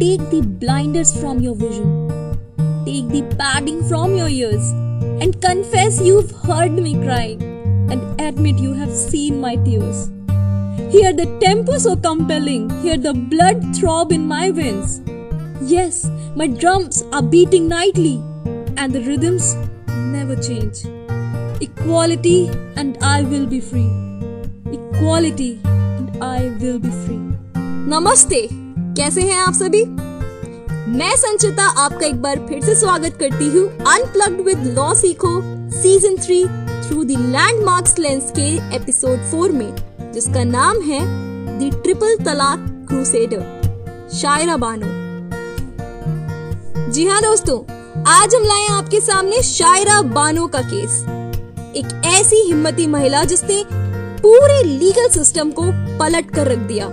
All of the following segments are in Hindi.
Take the blinders from your vision. Take the padding from your ears. And confess you've heard me crying. And admit you have seen my tears. Hear the tempo so compelling. Hear the blood throb in my veins. Yes, my drums are beating nightly. And the rhythms never change. Equality and I will be free. Equality and I will be free. Namaste. कैसे हैं आप सभी? मैं संचिता आपका एक बार फिर से स्वागत करती हूँ unplugged with law Sikho season three through the landmarks lens के एपिसोड फोर में, जिसका नाम है the triple talaq crusader Shayara Bano. जी हाँ दोस्तों, आज हम लाए आपके सामने शायरा बानो का केस। एक ऐसी हिम्मती महिला जिसने पूरे लीगल सिस्टम को पलट कर रख दिया।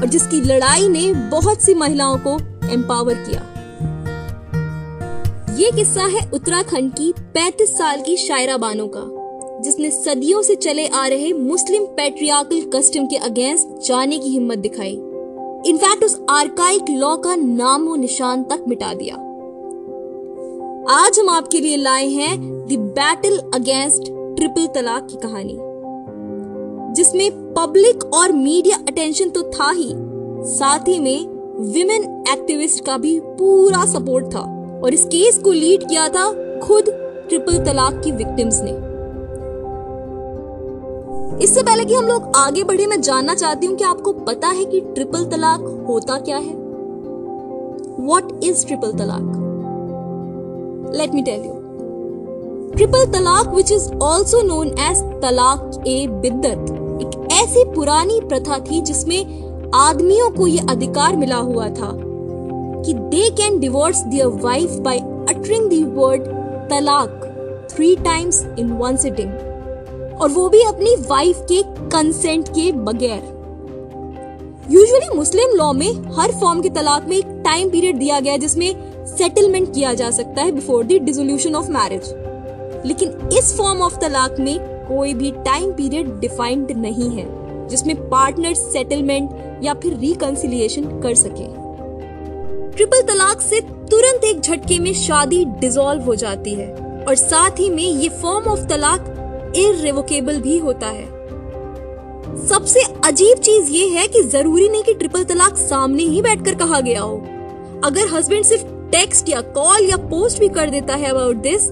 और जिसकी लड़ाई ने बहुत सी महिलाओं को एम्पावर किया। ये किस्सा है उत्तराखंड की 35 साल की शायरा बानो का, जिसने सदियों से चले आ रहे मुस्लिम पेट्रियाकल कस्टम के अगेंस्ट जाने की हिम्मत दिखाई। इनफैक्ट उस आर्काइक लॉ का नाम और निशान तक मिटा दिया। आज हम आपके लिए लाए हैं द बैटल अगेंस्ट ट्रिपल तलाक की कहानी। जिसमें पब्लिक और मीडिया अटेंशन तो था ही। साथ ही में विमेन एक्टिविस्ट का भी पूरा सपोर्ट था और इस केस को लीड किया था खुद ट्रिपल तलाक की विक्टिम्स ने। इससे पहले कि हम लोग आगे बढ़े, मैं जानना चाहती हूँ कि आपको पता है कि ट्रिपल तलाक होता क्या है? What is triple talaq? Let me tell you triple talaq which is also known as talaq e biddat एक ऐसी पुरानी प्रथा थी जिसमें आदमियों को यह अधिकार मिला हुआ था कि they can divorce their wife by uttering the word talaq three times in one sitting और वो भी अपनी वाइफ के कंसेंट के बगैर। यूजुअली मुस्लिम लॉ में हर फॉर्म के तलाक में एक टाइम पीरियड दिया गया जिसमें सेटलमेंट किया जा सकता है before the dissolution of marriage लेकिन इस फॉर्म ऑफ़ तलाक में कोई भी टाइम पीरियड डिफाइंड नहीं है, जिसमें पार्टनर सेटलमेंट या फिर रिकंसिलिएशन कर सके। ट्रिपल तलाक से तुरंत एक झटके में शादी डिसॉल्व हो जाती है, और साथ ही में ये फॉर्म ऑफ़ तलाक इरेवोकेबल भी होता है। सबसे अजीब चीज़ ये है कि ज़रूरी नहीं कि ट्रिपल तलाक सामने ही बैठकर कहा गया हो। अगर हस्बैंड सिर्फ़ टेक्स्ट या कॉल या पोस्ट भी कर देता है अबाउट दिस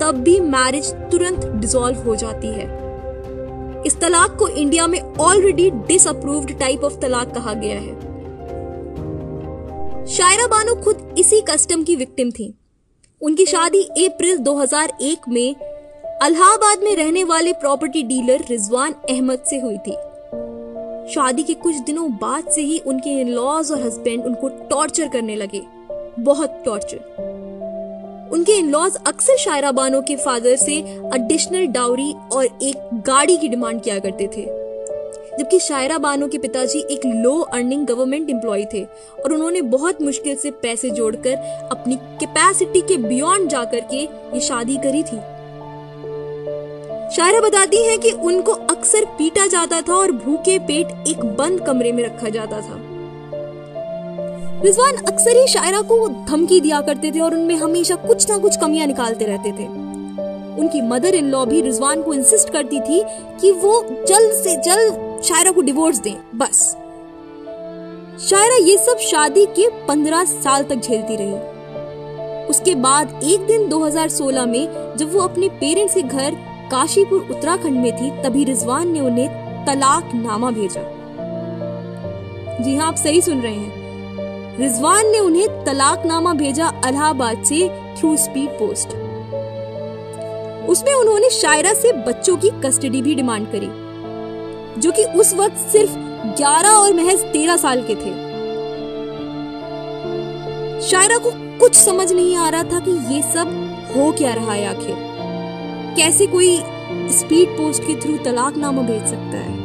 तब भी मैरिज तुरंत डिसॉल्व हो जाती है। इस तलाक को इंडिया में ऑलरेडी डिसअप्रूव्ड टाइप ऑफ़ तलाक कहा गया है। शायरा बानो खुद इसी कस्टम की विक्टिम थी। उनकी शादी अप्रैल 2001 में अलाहाबाद में रहने वाले प्रॉपर्टी डीलर रिजवान अहमद से हुई थी। शादी के कुछ दिनों बाद से ही उनके इन लॉज और हस्बैंड उनको टॉर्चर करने लगे। बहुत टॉर्चर उनके इन-लॉज अक्सर शायरा बानो के फादर से एडिशनल डाउरी और एक गाड़ी की डिमांड किया करते थे। जबकि शायरा बानो के पिताजी एक लो अर्निंग गवर्नमेंट एम्प्लॉय थे और उन्होंने बहुत मुश्किल से पैसे जोड़कर अपनी कैपेसिटी के बियॉन्ड जाकर के ये शादी करी थी। शायरा बताती हैं कि उनको अक्सर पीटा जाता था और भूखे पेट एक बंद कमरे में रखा जाता था। रिजवान अक्सर ही शायरा को धमकी दिया करते थे और उनमें हमेशा कुछ ना कुछ कमियाँ निकालते रहते थे। उनकी मदर इन लॉ भी रिजवान को इंसिस्ट करती थी कि वो जल्द से जल्द शायरा को डिवोर्स दें, बस। शायरा ये सब शादी के पंद्रह साल तक झेलती रही। उसके बाद एक दिन 2016 में जब वो अपने पेरेंट्स के घर काशीपुर, उत्तराखंड में थी, तभी रिजवान ने उन्हें तलाक नामा भेजा। जी हाँ आप सही सुन रहे हैं। रिजवान ने उन्हें तलाकनामा भेजा अलाहाबाद से थ्रू स्पीड पोस्ट। उसमें उन्होंने शायरा से बच्चों की कस्टडी भी डिमांड करी, जो कि उस वक्त सिर्फ़ 11 और महज 13 साल के थे। शायरा को कुछ समझ नहीं आ रहा था कि ये सब हो क्या रहा है आखिर। कैसे कोई स्पीड पोस्ट के थ्रू तलाकनामा भेज सकता है?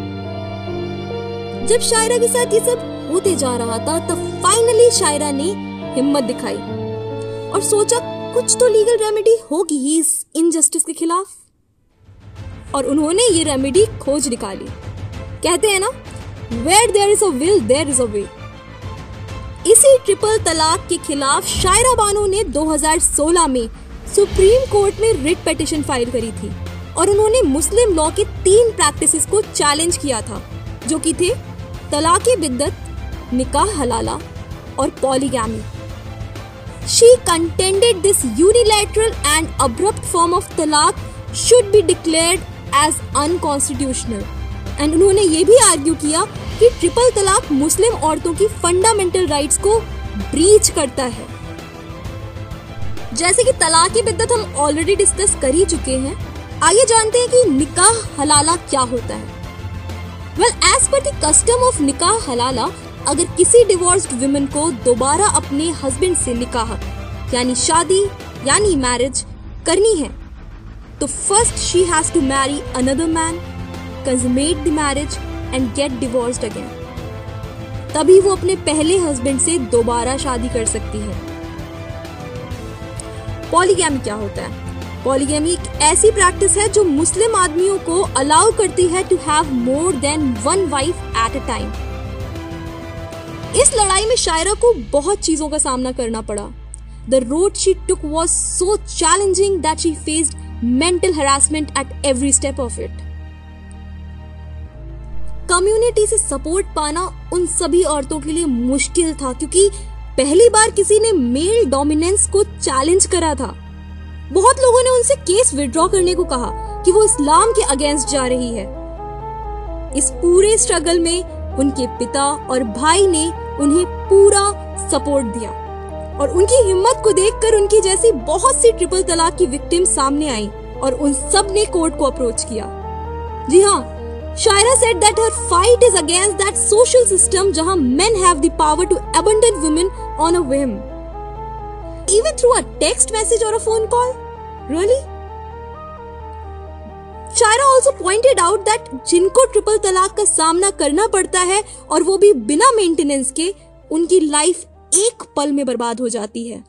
जब शायरा के साथ ये सब होते जा रहा था, तब फाइनली शायरा ने हिम्मत दिखाई और सोचा कुछ तो लीगल रेमेडी होगी ही इस इनजस्टिस के खिलाफ। और उन्होंने ये रेमेडी खोज निकाली। कहते हैं ना where there is a will there is a way इसी ट्रिपल तलाक के खिलाफ शायरा बानो ने 2016 में सुप्रीम कोर्ट में रिट पिटिशन फ़ाइल करी थी और उन्होंने मुस्लिम लॉ के तीन प्रैक्टिसेस को चैलेंज किया था, जो कि थे तलाक बिद्दत, निकाह हलाला और polygamy she contended this unilateral and abrupt form of तलाक should be declared as unconstitutional and उन्होंने ये भी आर्ग्यू किया कि ट्रिपल तलाक मुस्लिम औरतों की फंडामेंटल राइट्स को ब्रीच करता है. जैसे कि तलाक की बिद्दत हम ऑलरेडी डिस्कस कर ही चुके हैं, आइए जानते हैं कि निकाह हलाला क्या होता है? Well as per the custom of निकाह हलाला अगर किसी डिवोर्स्ड वुमेन को दोबारा अपने हस्बैंड से निकाह, यानी शादी, यानी मैरिज करनी है तो first she has to marry another man consummate the marriage and get divorced again तभी वो अपने पहले हस्बैंड से दोबारा शादी कर सकती है। पॉलीगैमी क्या होता है? पॉलीगैमी एक ऐसी प्रैक्टिस है जो मुस्लिम आदमियों को अलाउ करती है to have more than one wife at a time इस लड़ाई में शायरा को बहुत चीज़ों का सामना करना पड़ा। The road she took was so challenging that she faced mental harassment at every step of it community से सपोर्ट पाना उन सभी औरतों के लिए मुश्किल था क्योंकि पहली बार किसी ने मेल डोमिनेंस को चैलेंज करा था। बहुत लोगों ने उनसे केस विड्रॉ करने को कहा कि वो इस्लाम के अगेंस्ट जा रही है। इस पूरे स्ट्रगल में उनके पिता और भाई ने उन्हें पूरा सपोर्ट दिया। और उनकी हिम्मत को देखकर उनकी जैसी बहुत सी ट्रिपल तलाक की विक्टिम सामने आई और उन सबने कोर्ट को अप्रोच किया। जी हाँ Shayara said that her fight is against that social system जहाँ men have the power to abandon women on a whim even through a text message or a phone call? Really? Shayara also pointed out that जिनको ट्रिपल तलाक का सामना करना पड़ता है और वो भी बिना मेंटेनेंस के, उनकी लाइफ एक पल में बर्बाद हो जाती है।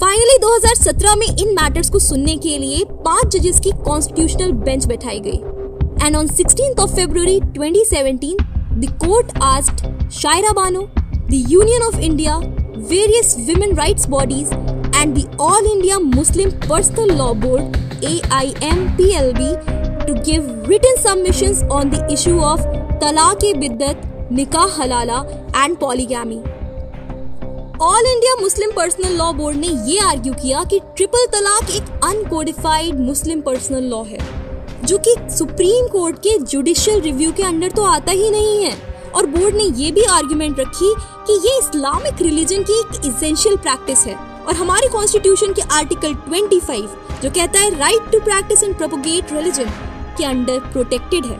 फाइनली 2017 में इन मैटर्स को सुनने के लिए पाँच जजेस की कॉन्स्टिट्यूशनल बेंच बैठाई गई। And on 16th of February 2017 the court asked Shayara Bano the union of India various women rights bodies and the all India Muslim personal law board AIMPLB to give written submissions on the issue of talaq-e-biddat, nikah halala and polygamy. All India Muslim personal law board ने ये आर्ग्यू किया कि ट्रिपल तलाक एक अनकोडिफाइड मुस्लिम पर्सनल लॉ है जो कि सुप्रीम कोर्ट के जुडिशियल रिव्यू के अंडर तो आता ही नहीं है और बोर्ड ने ये भी आर्ग्यूमेंट रखी कि ये इस्लामिक रिलीजन की एक इसेंशियल प्रैक्टिस है और हमारे कॉन्स्टिट्यूशन के आर्टिकल 25 जो कहता है right to practise and propagate religion के अंडर प्रोटेक्टेड है।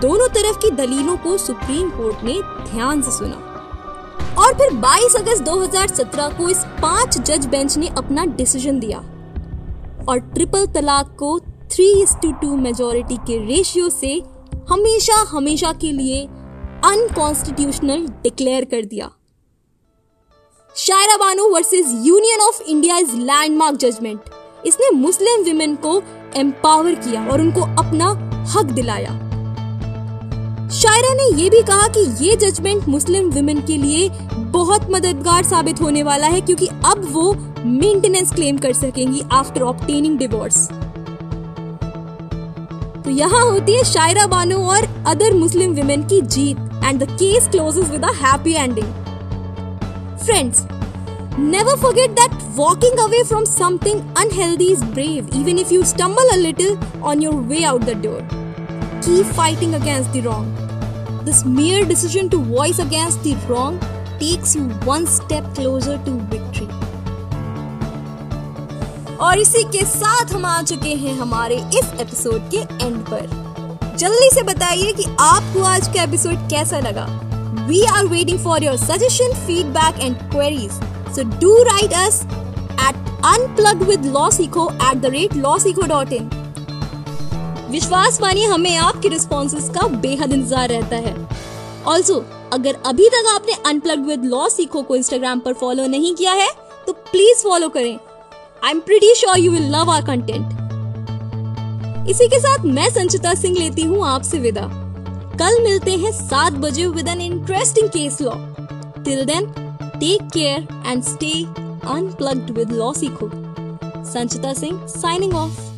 दोनों तरफ़ की दलीलों को सुप्रीम कोर्ट ने ध्यान से सुना। और फिर 22 अगस्त 2017 को इस पाँच जज बेंच ने अपना डिसीज़न दिया। और ट्रिपल तलाक को थ्री टू टू मेजोरिटी के रेशियो से हमेशा हमेशा के लिए अनकॉन्स्टिट्यूशनल डिक्लेयर कर दिया। Shayara Bano versus union of India is landmark judgment इसने मुस्लिम विमेन को एम्पावर किया और उनको अपना हक दिलाया। शायरा ने यह भी कहा कि ये जजमेंट मुस्लिम विमेन के लिए बहुत मददगार साबित होने वाला है क्योंकि अब वो मेंटेनेंस क्लेम कर सकेंगी आफ्टर ऑप्टेनिंग डिवोर्स तो यहाँ होती है शायरा बानो और अदर मुस्लिम विमेन की जीत and the case closes with a happy ending Friends, never forget that walking away from something unhealthy is brave, even if you stumble a little on your way out the door. Keep fighting against the wrong. This mere decision to voice against the wrong takes you one step closer to victory. और इसी के साथ हम आ चुके हैं हमारे इस एपिसोड के एंड पर जल्दी से बताइए कि आपको आज का एपिसोड कैसा लगा We are waiting for your suggestion, feedback, and queries. So do write us at unpluggedwithlawseco at the rate lawseco.in. विश्वास मानिए हमें आपके रिस्पॉन्सेज का बेहद इंतज़ार रहता है ऑल्सो अगर अभी तक आपने अनप्लग्ड विद लॉ सीखो को इंस्टाग्राम पर फॉलो नहीं किया है तो प्लीज़ फॉलो करें I am pretty sure you will love our content इसी के साथ मैं संचिता सिंह लेती हूँ आपसे विदा कल मिलते हैं सात बजे with an interesting case law till then take care and stay unplugged with law सीखो संचिता सिंह साइनिंग ऑफ़